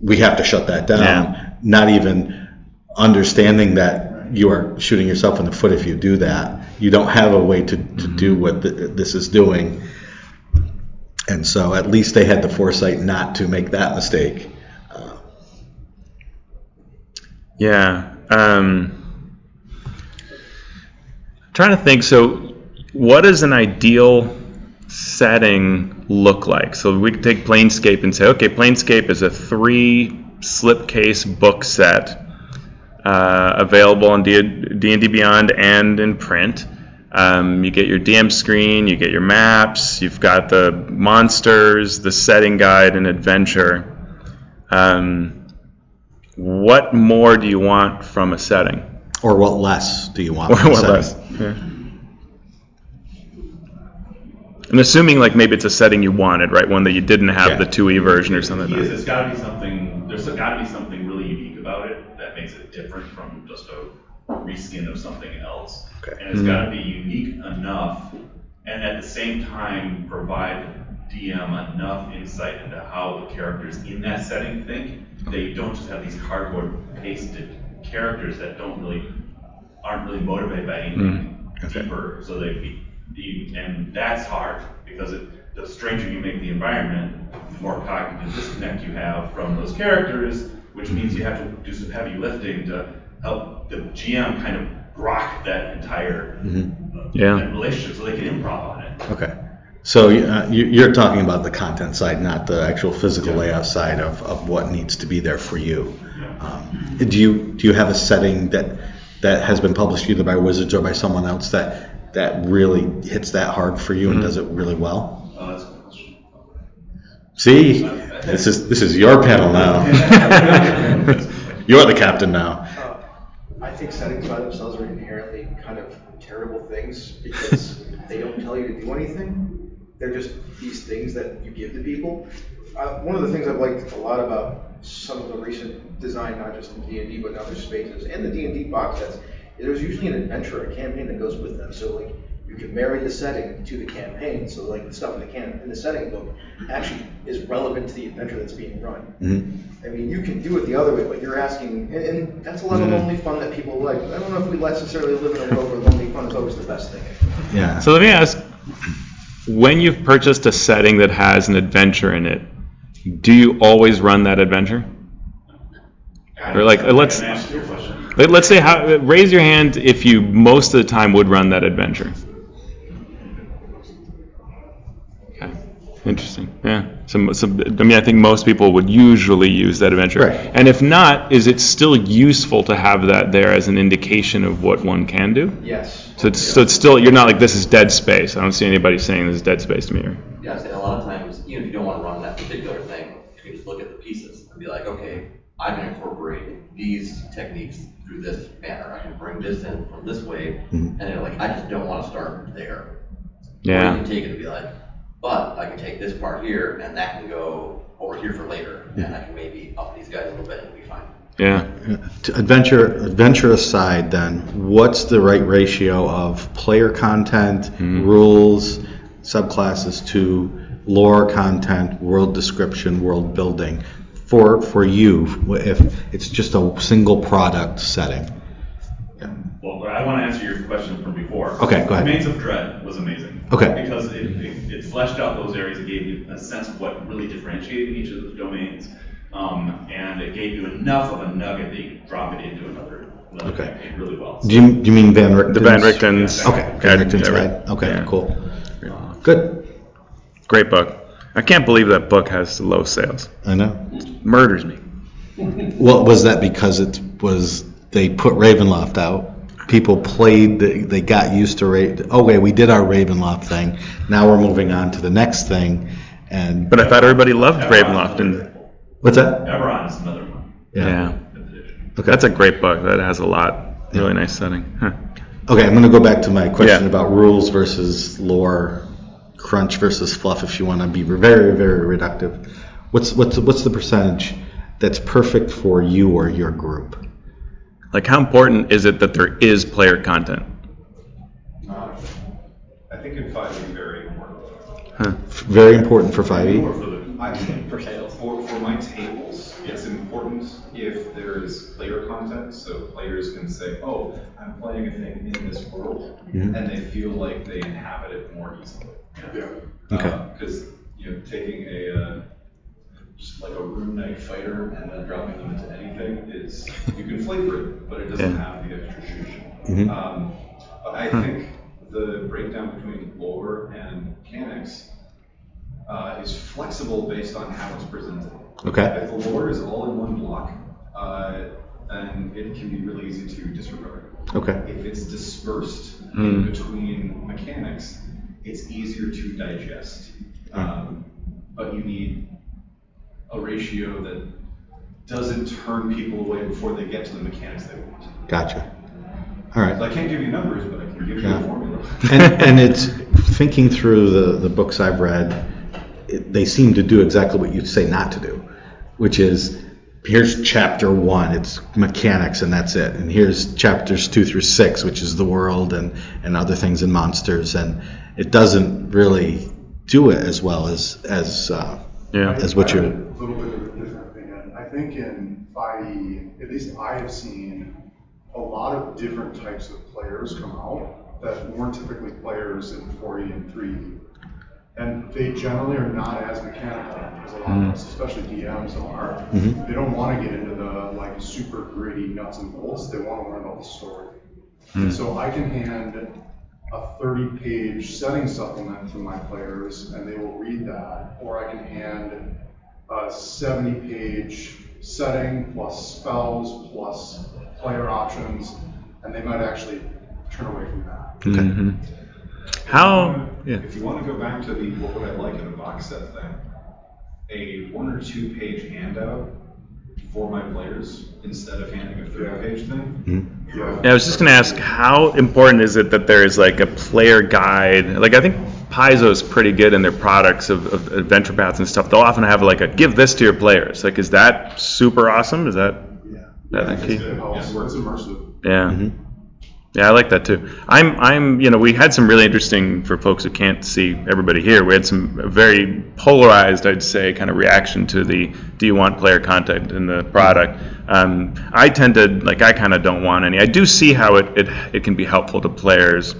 we have to shut that down. Yeah. Not even understanding that you are shooting yourself in the foot if you do that. You don't have a way to, to do what th- this is doing. And so at least they had the foresight not to make that mistake. Uh, Yeah. Um, trying to think. So, what does an ideal setting look like? So we could take Planescape and say, okay, Planescape is a three slipcase book set uh, available on D and D Beyond and in print. Um, you get your DM screen, you get your maps, you've got the monsters, the setting guide, and adventure. Um, what more do you want from a setting? Or what less do you want? Or what setting? less? Yeah. I'm assuming like maybe it's a setting you wanted, right? One that you didn't have Yeah. the 2e version or something Key like it's gotta be something, there's gotta be something really unique about it that makes it different from just a reskin of something else. Okay. And it's hmm. gotta be unique enough, and at the same time, provide DM enough insight into how the characters in that setting think, that you don't just have these cardboard pasted characters that don't really, aren't really motivated by anything Okay. deeper, so they be, the, and that's hard, because it, the stranger you make the environment, the more cognitive disconnect you have from those characters, which means you have to do some heavy lifting to help the GM kind of rock that entire uh, Yeah. that relationship so they can improv on it. Okay. So uh, you- you're talking about the content side, not the actual physical layout side of, of what needs to be there for you. Um, do you do you have a setting that that has been published either by Wizards or by someone else that that really hits that hard for you and does it really well? Oh, that's a question. See, this is this is your panel now. you're the captain now. Uh, I think settings by themselves are inherently kind of terrible things because they don't tell you to do anything. They're just these things that you give to people. Uh, one of the things I've liked a lot about some of the recent design, not just in D and D but in other spaces, and the D and D box sets, there's usually an adventure, a campaign that goes with them. So like you can marry the setting to the campaign. So like the stuff in the can in the setting book actually is relevant to the adventure that's being run. Mm-hmm. I mean, you can do it the other way, but you're asking, and, and that's a lot of mm-hmm. lonely fun that people like. I don't know if we necessarily live in a world where lonely fun is always the best thing. Yeah. So let me ask when you've purchased a setting that has an adventure in it, do you always run that adventure? Or like, let's Can I ask you a question? let- let's say how raise your hand if you most of the time would run that adventure. Okay. Interesting. Yeah. So, so, I mean, I think most people would usually use that adventure. Right. And if not, is it still useful to have that there as an indication of what one can do? Yes. So it's, so it's still, you're not like, this is dead space. I don't see anybody saying this is dead space to me. Or, Yeah, a lot of times, even if you don't want to run that particular thing, you can just look at the pieces and be like, okay, I can incorporate these techniques through this manner. I can bring this in from this way, mm-hmm. and they're like, I just don't want to start there. Or you can take it and be like, but I can take this part here, and that can go over here for later, and I can maybe up these guys a little bit and it'll be fine. Yeah. To Adventure adventure aside, then, what's the right ratio of player content, mm-hmm. rules, subclasses to lore content, world description, world building for for you if it's just a single product setting? Yeah. Well, I want to answer your question from before. Okay, go ahead. Domains of Dread was amazing. Okay. Because it, it, it fleshed out those areas, it gave you a sense of what really differentiated each of those domains. Um, and it gave you enough of a nugget that you could drop it into another, another Okay. campaign really well. Do you, do you mean Van Richten's? The Van Richten's. Okay, Van Richten's Yeah, guide. Okay, yeah. cool. Good. Great book. I can't believe that book has low sales. I know. Murders me. Well, was that because it was they put Ravenloft out? People played, they, they got used to Oh wait, we did our Ravenloft thing. Now we're moving on to the next thing, and But I thought everybody loved Ravenloft. And what's that? Eberron is another one. yeah, Okay. that's a great book. That has a lot. Really nice setting. Huh. Okay, I'm going to go back to my question Yeah. about rules versus lore, crunch versus fluff. If you want to be very, very reductive, what's what's what's the percentage that's perfect for you or your group? Like, how important is it that there is player content? Uh, I think in five would be very important. Very important for E? 5e. Or for the, I, for, for, for my tables, it's important if there is player content, so players can say, oh, I'm playing a thing in this world, Mhm. and they feel like they inhabit it more easily. Yeah. Okay. Because, you know, taking a, uh, just like a rune knight fighter and then dropping them into anything is, you can flavor it, but it doesn't Yeah. have the extra shushu. Mhm. Um, but I Hmm. think the breakdown between lore and mechanics uh, is flexible based on how it's presented. Okay. If the lore is all in one block, uh, then it can be really easy to disregard. Okay. If it's dispersed in Mm. between mechanics, it's easier to digest. Um, but you need a ratio that doesn't turn people away before they get to the mechanics they want. Gotcha. All right. So I can't give you numbers, but I can give you Yeah. a formula. and, and it's thinking through the, the books I've read, it, they seem to do exactly what you'd say not to do, which is here's chapter one, it's mechanics and that's it, and here's chapters two through six, which is the world and, and other things and monsters, and it doesn't really do it as well as as uh, Yeah. as what you're. A little bit of a different opinion. I think in 5e, at least I have seen a lot of different types of players come out that weren't typically players in 4e and 3e. And they generally are not as mechanical as a lot of us, especially DMs are. Mhm. They don't want to get into the like super gritty nuts and bolts. They want to learn about the story. Mm. So I can hand a 30 page setting supplement to my players and they will read that, or I can hand a 70 page setting plus spells plus player options, and they might actually turn away from that. Mhm. How? Um, yeah. If you want to go back to the what would I like in a box set thing, a one or two page handout for my players instead of handing a three page thing. Mm-hmm. Yeah. Yeah, I was just going to ask, how important is it that there is like a player guide? Like, I think Paizo's pretty good in their products of, of adventure paths and stuff. They'll often have like a give this to your players. Like, is that super awesome? Is that that key? It helps. It's immersive. Yeah. Yeah, I like that too. I'm, I'm, you know, we had some really interesting for folks who can't see everybody here. We had some very polarized, I'd say, kind of reaction to the do you want player content in the product. Um, I tend to like, I kind of don't want any. I do see how it, it it can be helpful to players,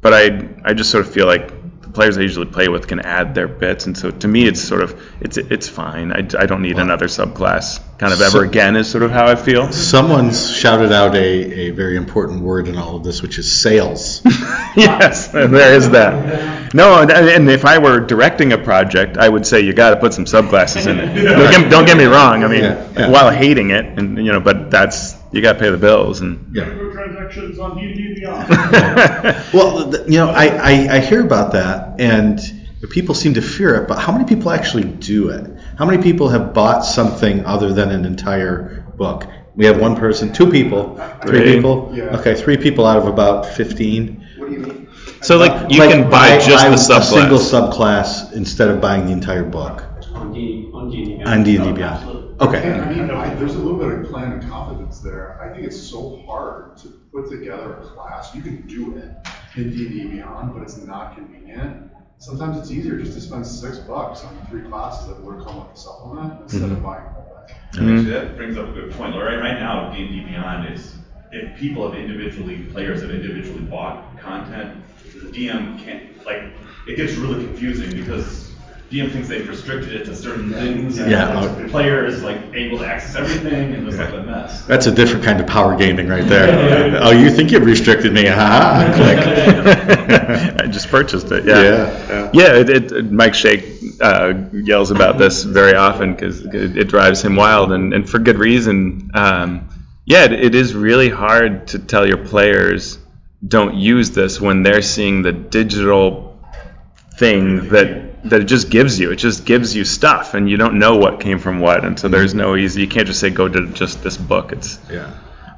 but I I just sort of feel like players I usually play with can add their bits, and so to me it's sort of it's it's fine. I, I don't need another subclass kind of ever So- again. Is sort of how I feel. Someone's shouted out a, a very important word in all of this, which is sales. yes, there is that. No, and, and if I were directing a project, I would say you got to put some subclasses in it. Don't get, don't get me wrong. I mean, Yeah, yeah. while hating it, and you know, but that's you got to pay the bills, and Yeah. Microtransactions on D&D Beyond. Well, th- you know, I, I, I hear about that, and people seem to fear it, but how many people actually do it? How many people have bought something other than an entire book? We have one person, two people, three Three. people. Yeah. Okay, three people out of about fifteen. What do you mean? so like you Like, can buy just the a single subclass. subclass instead of buying the entire book On D, on D&D Beyond. on D and D Beyond. absolutely. Okay. And I mean, I, there's a little bit of plan and competence there. I think it's so hard to put together a class. You can do it in D&D Beyond, but it's not convenient. Sometimes it's easier just to spend six bucks on three classes that would come with a supplement instead of mm-hmm. buying a whole thing. Actually, mm-hmm. that brings up a good point. Right, right now, D and D Beyond is if people have individually, players have individually bought content, the DM can't, like, it gets really confusing because DM thinks they've restricted it to certain things. and Yeah. the player is like able to access everything and it's like a mess. That's a different kind of power gaming right there. oh, you think you've restricted me? Ha Click. I just purchased it. Yeah, Yeah, yeah. it, it, Mike Shea uh, yells about this very often because it, it drives him wild, and, and for good reason. Um, yeah, it, it is really hard to tell your players don't use this when they're seeing the digital thing that that it just gives you. It just gives you stuff, and you don't know what came from what, and so there's no easy. You can't just say go to just this book. It's Yeah.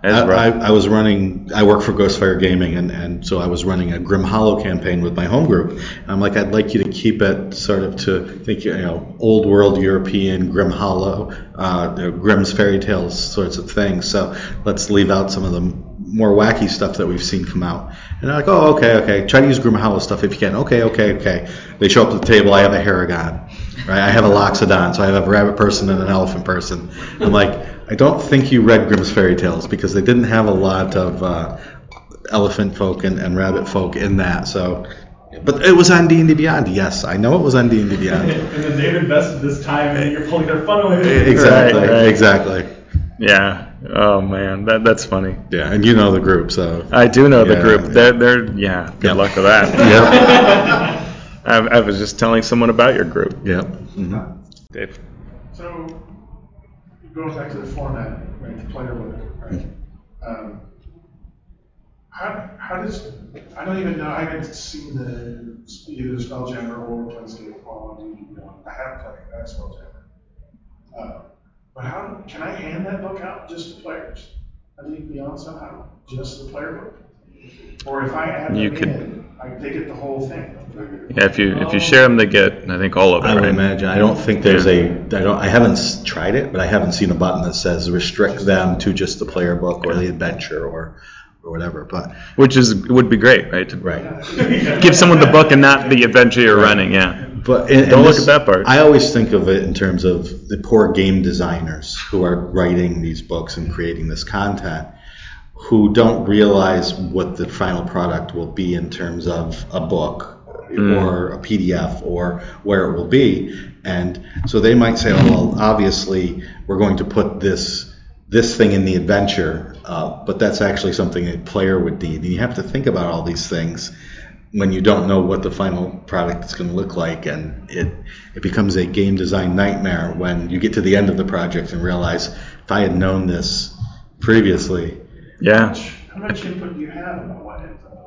It's I. I, I was running. I work for Ghostfire Gaming, and, and so I was running a Grim Hollow campaign with my home group. And I'm like, I'd like you to keep it sort of to think, you know, old world European Grim Hollow, uh, Grimm's fairy tales sorts of things. So let's leave out some of the more wacky stuff that we've seen come out. And they're like, oh, okay, okay. Try to use Grim Hollow stuff if you can. Okay, okay, okay. They show up at the table. I have a Harengon, right? I have a Loxodon, so I have a rabbit person and an elephant person. I'm like, I don't think you read Grimm's fairy tales because they didn't have a lot of uh, elephant folk and, and rabbit folk in that. So, but it was on D and D Beyond. Yes, I know it was on D and D Beyond. And then they've invested this time and you're pulling their fun away. exactly, Right, right. exactly. yeah. Oh man, that that's funny. Yeah, and you know the group, so I do know the group. yeah. They're they're yeah. Good Yep. luck with that. yep, I, I was just telling someone about your group, yep. mhm. Dave. So, going back to the format, right, the player book, right? Um, how, how does, I don't even know, I haven't seen the, either Spelljammer or Planescape on, you know, I have played that Spelljammer. Uh, But how, can I hand that book out just to players? I think beyond somehow, just the player book? Or if I add You could- in, I, they get the whole thing? Yeah, if you if you share them, they get I think all of it. I would right? imagine. I don't think there's a. I don't. I haven't tried it, but I haven't seen a button that says restrict them to just the player book or the adventure or or whatever. But Which is would be great, right? Right. Give someone the book and not the adventure you're running. Yeah. But and, Don't and look this- at that part. I always think of it in terms of the poor game designers who are writing these books and creating this content, who don't realize what the final product will be in terms of a book Mm. or a PDF or where it will be, and so they might say, "Oh, well, obviously we're going to put this." This thing in the adventure, uh, but that's actually something a player would need. And you have to think about all these things when you don't know what the final product is going to look like and it it becomes a game design nightmare when you get to the end of the project and realize if I had known this previously Yeah. How much input do you have about what ends up in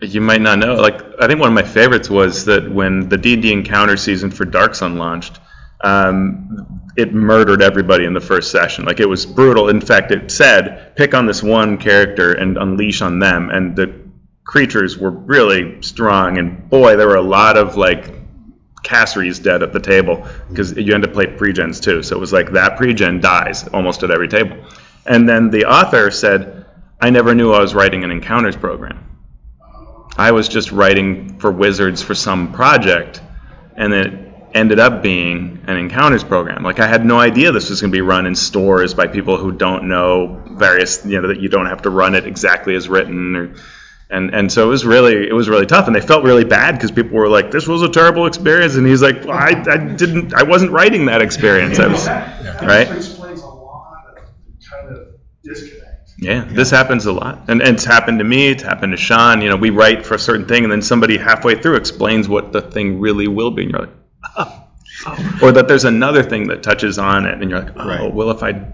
the book? You might not know. Like I think one of my favorites was that when the D and D Encounter season for Dark Sun launched, um, it murdered everybody in the first session. Like it was brutal. In fact, it said pick on this one character and unleash on them, and the creatures were really strong. And boy, there were a lot of like Casseries dead at the table because you had to play pregens too. So it was like that pregen dies almost at every table. And then the author said, I never knew I was writing an encounters program. I was just writing for Wizards for some project, and it ended up being an encounters program. Like I had no idea this was going to be run in stores by people who don't know various, you know, that you don't have to run it exactly as written, or, and and so it was really it was really tough, and they felt really bad because people were like, "This was a terrible experience," and he's like, well, "I I didn't I wasn't writing that experience, I was That right." explains a lot of kind of disconnect. Yeah, this happens a lot, and, and it's happened to me. It's happened to Shawn. You know, we write for a certain thing, and then somebody halfway through explains what the thing really will be, and you're like, oh, oh. or that there's another thing that touches on it, and you're like, oh, Right. well, if I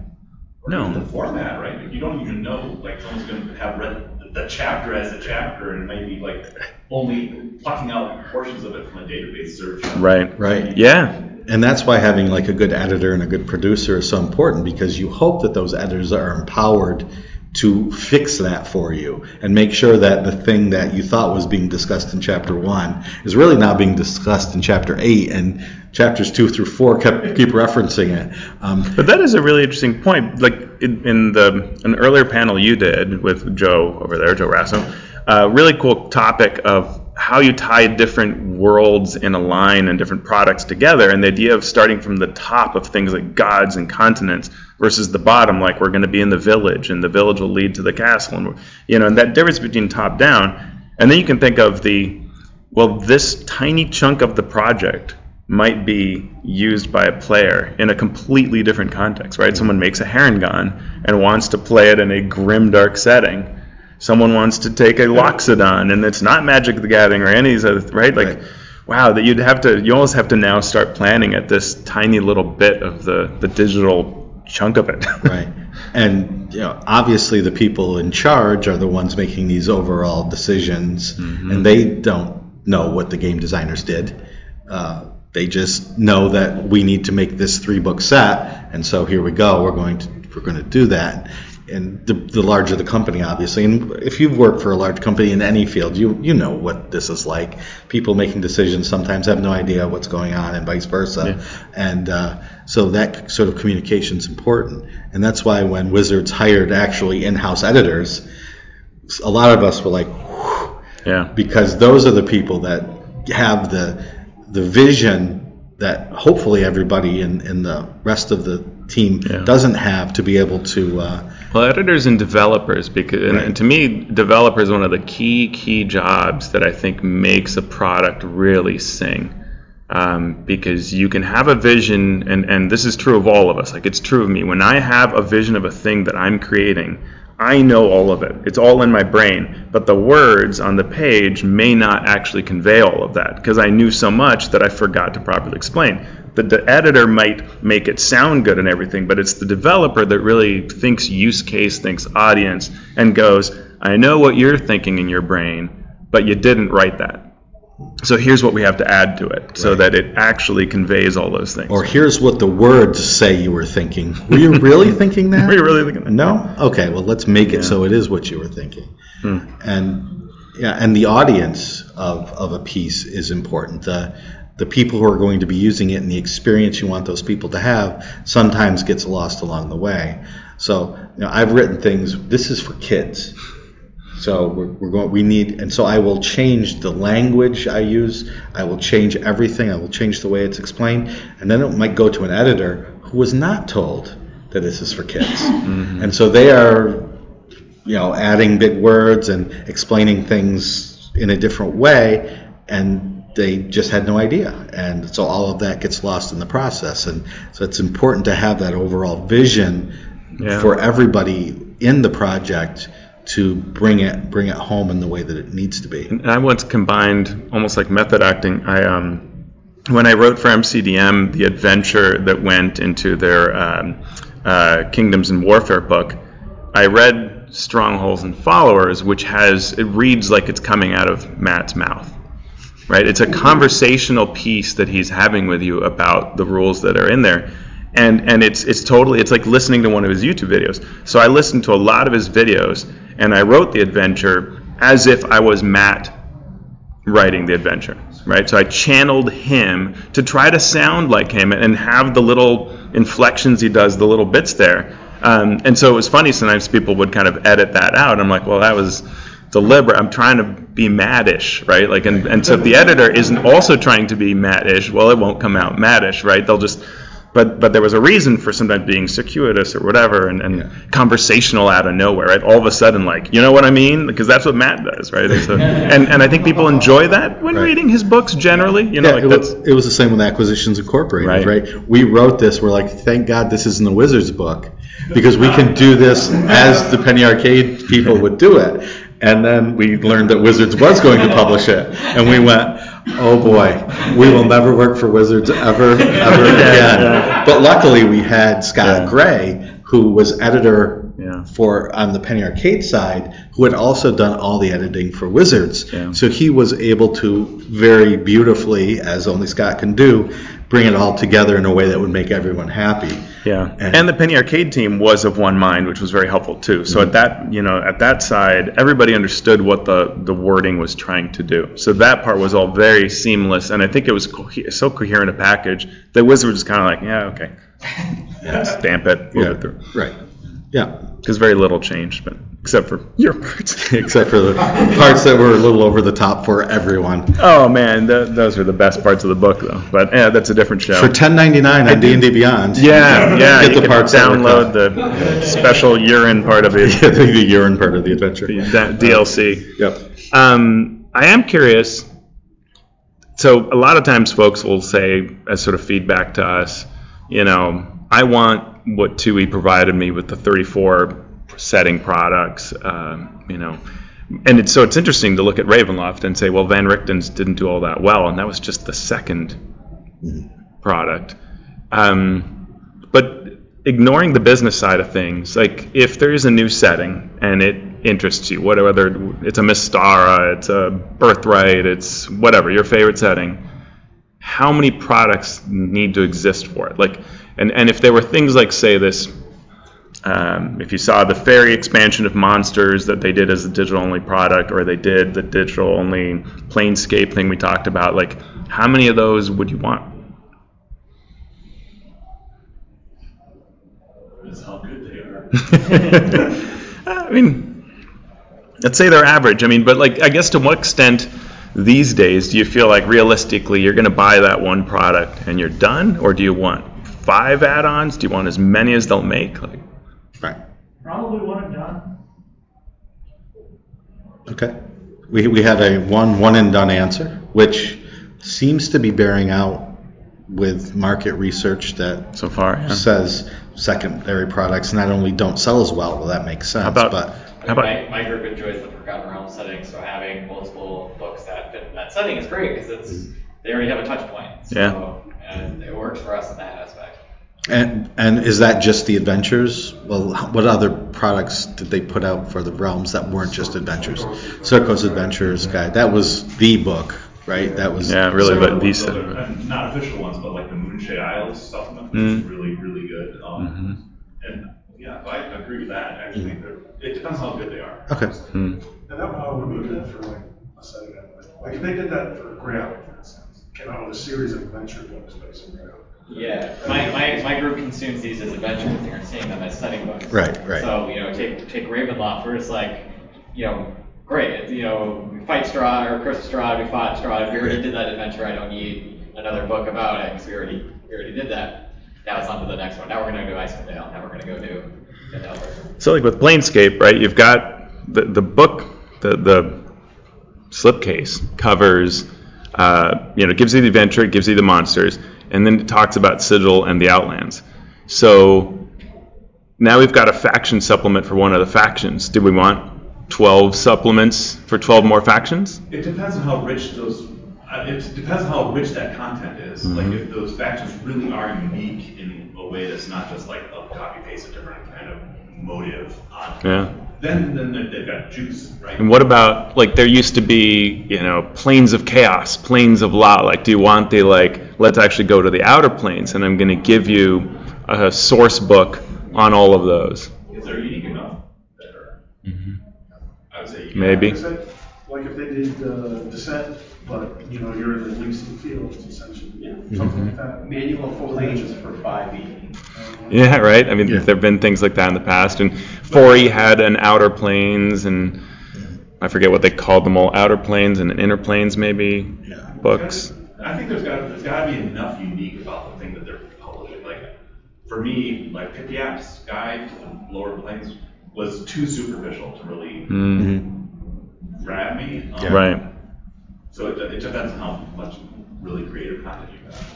no, the format, right? You don't even know, like, someone's gonna have read the chapter as a chapter and maybe like only plucking out portions of it from a database search. right, Right. yeah, and that's why having like a good editor and a good producer is so important because you hope that those editors are empowered to fix that for you and make sure that the thing that you thought was being discussed in chapter one is really now being discussed in chapter eight and chapters two through four kept keep referencing it um, But that is a really interesting point. Like in, in the an earlier panel you did with Joe over there, Joe Rasso, uh, really cool topic of how you tie different worlds in a line and different products together, and the idea of starting from the top of things like gods and continents versus the bottom, like we're going to be in the village, and the village will lead to the castle, and you know, and that difference between top down, and then you can think of the well, this tiny chunk of the project might be used by a player in a completely different context, right? Someone makes a Harengon and wants to play it in a grim, dark setting. Someone wants to take a Loxodon, and it's not Magic the Gathering or any of these other, right? Like, Right. wow, that you'd have to, you almost have to now start planning at this tiny little bit of the, the digital chunk of it. Right. And you know, obviously, the people in charge are the ones making these overall decisions, Mm-hmm. and they don't know what the game designers did. Uh, they just know that we need to make this three book set, and so here we go. We're going to we're going to do that. And the, the larger the company, obviously, and if you've worked for a large company in any field, you you know what this is like. People making decisions sometimes have no idea what's going on, and vice versa. And uh, so that sort of communication is important, and that's why when Wizards hired actually in-house editors, a lot of us were like, yeah. because those are the people that have the the vision that hopefully everybody in, in the rest of the team Yeah. doesn't have to be able to uh, Well, editors and developers, because and, Right. and to me, developer is one of the key key jobs that I think makes a product really sing. Um, because you can have a vision, and and this is true of all of us. Like it's true of me. When I have a vision of a thing that I'm creating, I know all of it. It's all in my brain. But the words on the page may not actually convey all of that because I knew so much that I forgot to properly explain. The, the editor might make it sound good and everything, but it's the developer that really thinks use case, thinks audience, and goes, I know what you're thinking in your brain, but you didn't write that. So here's what we have to add to it so Right. that it actually conveys all those things. or here's what the words say you were thinking. Were you really thinking that? Were you really thinking that? No. Okay. Well, let's make it Yeah. so it is what you were thinking. Hmm. And yeah, and the audience of, of a piece is important. The the people who are going to be using it and the experience you want those people to have sometimes gets lost along the way. So you know, I've written things. This is for kids. So we're, we're going. We need, and so I will change the language I use. I will change everything. I will change the way it's explained, and then it might go to an editor who was not told that this is for kids, mm-hmm. and so they are, you know, adding big words and explaining things in a different way, and they just had no idea, and so all of that gets lost in the process, and so it's important to have that overall vision Yeah. for everybody in the project to bring it bring it home in the way that it needs to be. And I once combined almost like method acting. I um, when I wrote for MCDM the adventure that went into their um, uh, Kingdoms and Warfare book, I read Strongholds and Followers, which has it reads like it's coming out of Matt's mouth. Right? It's a conversational piece that he's having with you about the rules that are in there. And, and it's it's totally it's like listening to one of his YouTube videos. So I listened to a lot of his videos and I wrote the adventure as if I was Matt writing the adventure, right? So I channeled him to try to sound like him and have the little inflections he does, the little bits there. Um, and so it was funny. Sometimes people would kind of edit that out. I'm like, well, that was deliberate. I'm trying to be maddish, right? Like, and, and so if the editor isn't also trying to be maddish, well, it won't come out maddish, right? They'll just but but there was a reason for sometimes being circuitous or whatever and, and conversational out of nowhere right all of a sudden like you know what i mean because that's what matt does right and, so, and, and i think people enjoy that when Right. reading his books generally you know Yeah, like it, that's was, it was the same with Acquisitions Incorporated, Right. right. We wrote this. We're like, thank God this isn't a Wizards book, because we can do this as the Penny Arcade people would do it. And then we learned that Wizards was going to publish it, and we went, oh boy, we will never work for Wizards ever, ever again. But luckily, we had Scott Yeah. Gray, who was editor Yeah. for on the Penny Arcade side, who had also done all the editing for Wizards. Yeah. So he was able to very beautifully, as only Scott can do, bring it all together in a way that would make everyone happy. yeah And- and, the penny arcade team was of one mind which was very helpful too so at mm-hmm. that you know at that side everybody understood what the the wording was trying to do so that part was all very seamless and i think it was co- so coherent a package that Wizards was kind of like yeah okay stamp it move Yeah. it through Right. Yeah. because very little changed but except for your parts. except for the parts that were a little over the top for everyone. oh man, th- those are the best parts of the book, though. But yeah, that's a different show. For 10.99 on D and D Beyond. yeah, yeah, Get the parts that download the special urine part of it, Yeah, the, the urine part of the adventure. the D- DLC. Yep. Um, I am curious. So a lot of times, folks will say, as sort of feedback to us, you know, I want what TUI provided me with the 34 setting products, um, you know, and it's, so it's interesting to look at Ravenloft and say, well, Van Richten's didn't do all that well, and that was just the second product. Um, but ignoring the business side of things, like if there is a new setting and it interests you, whether it's a Mystara, it's a Birthright, it's whatever your favorite setting, how many products need to exist for it? Like, and and if there were things like say this. Um, if you saw the fairy expansion of monsters that they did as a digital only product, or they did the digital only Planescape thing we talked about, like how many of those would you want? That's how good they are. I mean, let's say they're average. I mean, but like, I guess to what extent these days do you feel like realistically you're going to buy that one product and you're done, or do you want five add-ons? Do you want as many as they'll make? Like, Right. Probably one and done. Okay. We, we had a one one and done answer, which seems to be bearing out with market research that so far, yeah. says secondary products not only don't sell as well. Well, that makes sense. How about- but How about my, my group enjoys the Forgotten Realms setting, so having multiple books that fit that setting is great because it's they already have a touch point. So, Yeah. And it works for us in that aspect. And and is that just the adventures? Well, what other products did they put out for the realms that weren't just adventures? Sword Coast Adventurer's Guide. That was the book, right? That was yeah, really, Several but of these. those not official ones, but like the Moonshae Isles supplement, which Mm. is really, really good. Um, And yeah, I agree with that. Actually, They're- it depends how good they are. Okay. Hmm. And that probably would be good for like a setting that way. Like if they did that for Grail, for instance, came out with a series of adventure books based on Grail. Yeah, my, my, my group consumes these as adventures. They aren't seeing them as setting books. Right, right. So you know, take take Ravenloft. We're just like, you know, great. You know, we fight Strahd or Curse of Strahd. We fought Strahd. We already did that adventure. I don't need another book about it because we already we already did that. Now it's on to the next one. Now we're gonna do Icewind Dale. Now we're gonna go do Delver. So like with Planescape, right? You've got the the book, the the slipcase covers, uh, you know, it gives you the adventure, it gives you the monsters, and then it talks about Sigil and the Outlands. So now we've got a faction supplement for one of the factions. Do we want 12 supplements for 12 more factions? It depends on how rich those. Uh, it depends on how rich that content is. Like if those factions really are unique in a way that's not just like a copy paste a different kind of motive on. Yeah. Then then they- they've got juice, right? And what about like there used to be, you know, planes of chaos, planes of law. Like, do you want the like, let's actually go to the outer planes, and I'm going to give you a source book on all of those. If they're unique enough, that are. I would say. Maybe. Like if they did uh, Descent, but, you know, you're in the Elysian Fields essentially, yeah. something like that. Manual for planes for five E. Yeah, right. I mean, Yeah. there have been things like that in the past, and 4E had an outer planes, and I forget what they called them all, outer planes and inner planes, maybe books. I think there's got there's got to be enough unique about the thing that they're publishing. Like for me, like Pip the guide to the lower planes was too superficial to really Mm, grab me. Um, Right. So it, it depends on how much really creative content you have.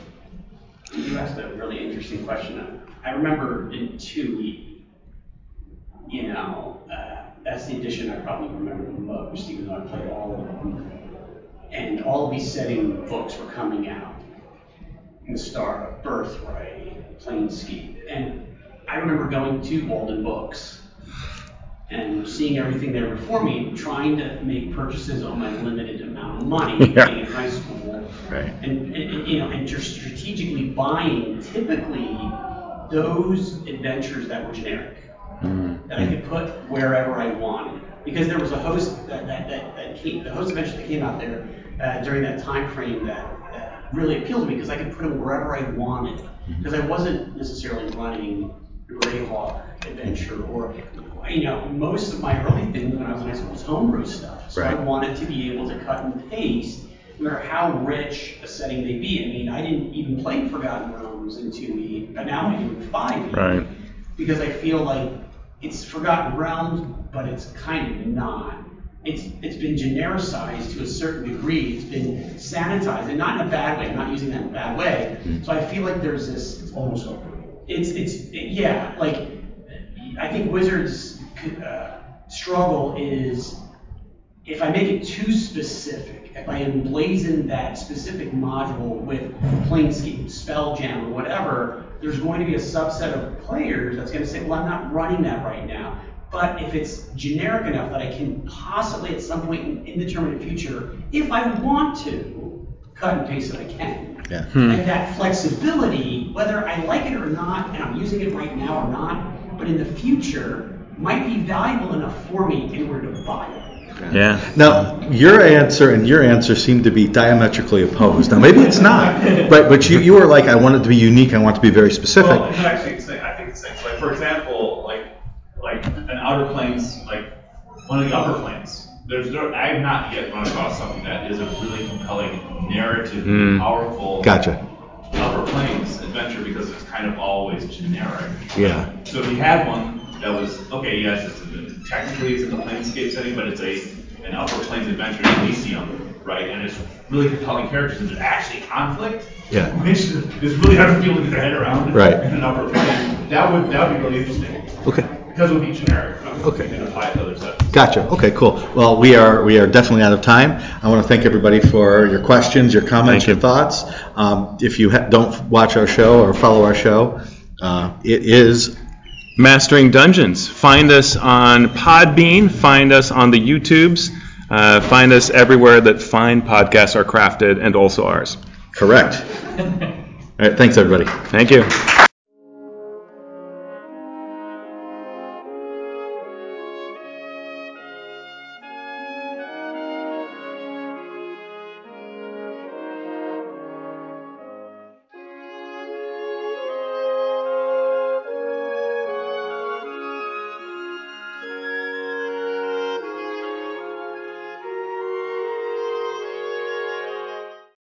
You asked a really interesting question. I remember in two, you know, uh, that's the edition I probably remember the most, even though I played all of them. And all of these setting books were coming out. The Star, of Birthright, Planescape. And I remember going to Waldenbooks and seeing everything there before me, trying to make purchases on my limited amount of money Yeah. being in high school. Right. And, and, and, you know, and just strategically buying typically those adventures that were generic that I could put wherever I wanted. Because there was a host that, that, that, that came, the host adventure that came out there uh, during that time frame that, that really appealed to me because I could put them wherever I wanted. Because I wasn't necessarily running Greyhawk adventure, or you know, most of my early things when I was in high school was homebrew stuff. So I wanted to be able to cut and paste, no matter how rich a setting they be. I mean, I didn't even play Forgotten Realms in 2E, but now I do in 5E. Right. Because I feel like it's Forgotten Realms, but it's kind of not. It's it's been genericized to a certain degree. It's been sanitized, and not in a bad way. I'm not using that in a bad way. So I feel like there's this It's almost over. it's it's yeah like I think Wizards uh, struggle is if I make it too specific, if I emblazon that specific module with Planescape, Spelljam, or whatever, there's going to be a subset of players that's going to say, well, I'm not running that right now. But if it's generic enough that I can possibly at some point in the indeterminate future, if I want to, cut and paste it, I can. Yeah. Hmm. And that flexibility, whether I like it or not, and I'm using it right now or not, but in the future, might be valuable enough for me in order to buy it. Yeah. Now, your answer and your answer seem to be diametrically opposed. Now, maybe it's not, right? But you, you were like, I want it to be unique. I want it to be very specific. Well, it's actually the. I think it's the same. Like for example, like like an outer planes, like one of the upper planes. There's no, I have not yet run across something that is a really compelling narrative, Mm. powerful Gotcha. upper planes adventure because it's kind of always generic. Yeah. So if you had one that was okay, yes, it's in, technically it's in the planescape setting, but it's a an upper planes adventure in Elysium, right? And it's really compelling characters, and there's actually conflict. Yeah. Which is really hard for people to get their head around. Right. In an upper plane, that would that would be really interesting Okay. because it would be generic. Okay. You can apply it to other sets. Gotcha. Okay, cool. Well, we are we are definitely out of time. I want to thank everybody for your questions, your comments, Thank you. your thoughts. Um, if you ha- don't watch our show or follow our show, uh, it is Mastering Dungeons. Find us on Podbean. Find us on the YouTubes. Uh, find us everywhere that fine podcasts are crafted, and also ours. correct. All right. Thanks, everybody. Thank you.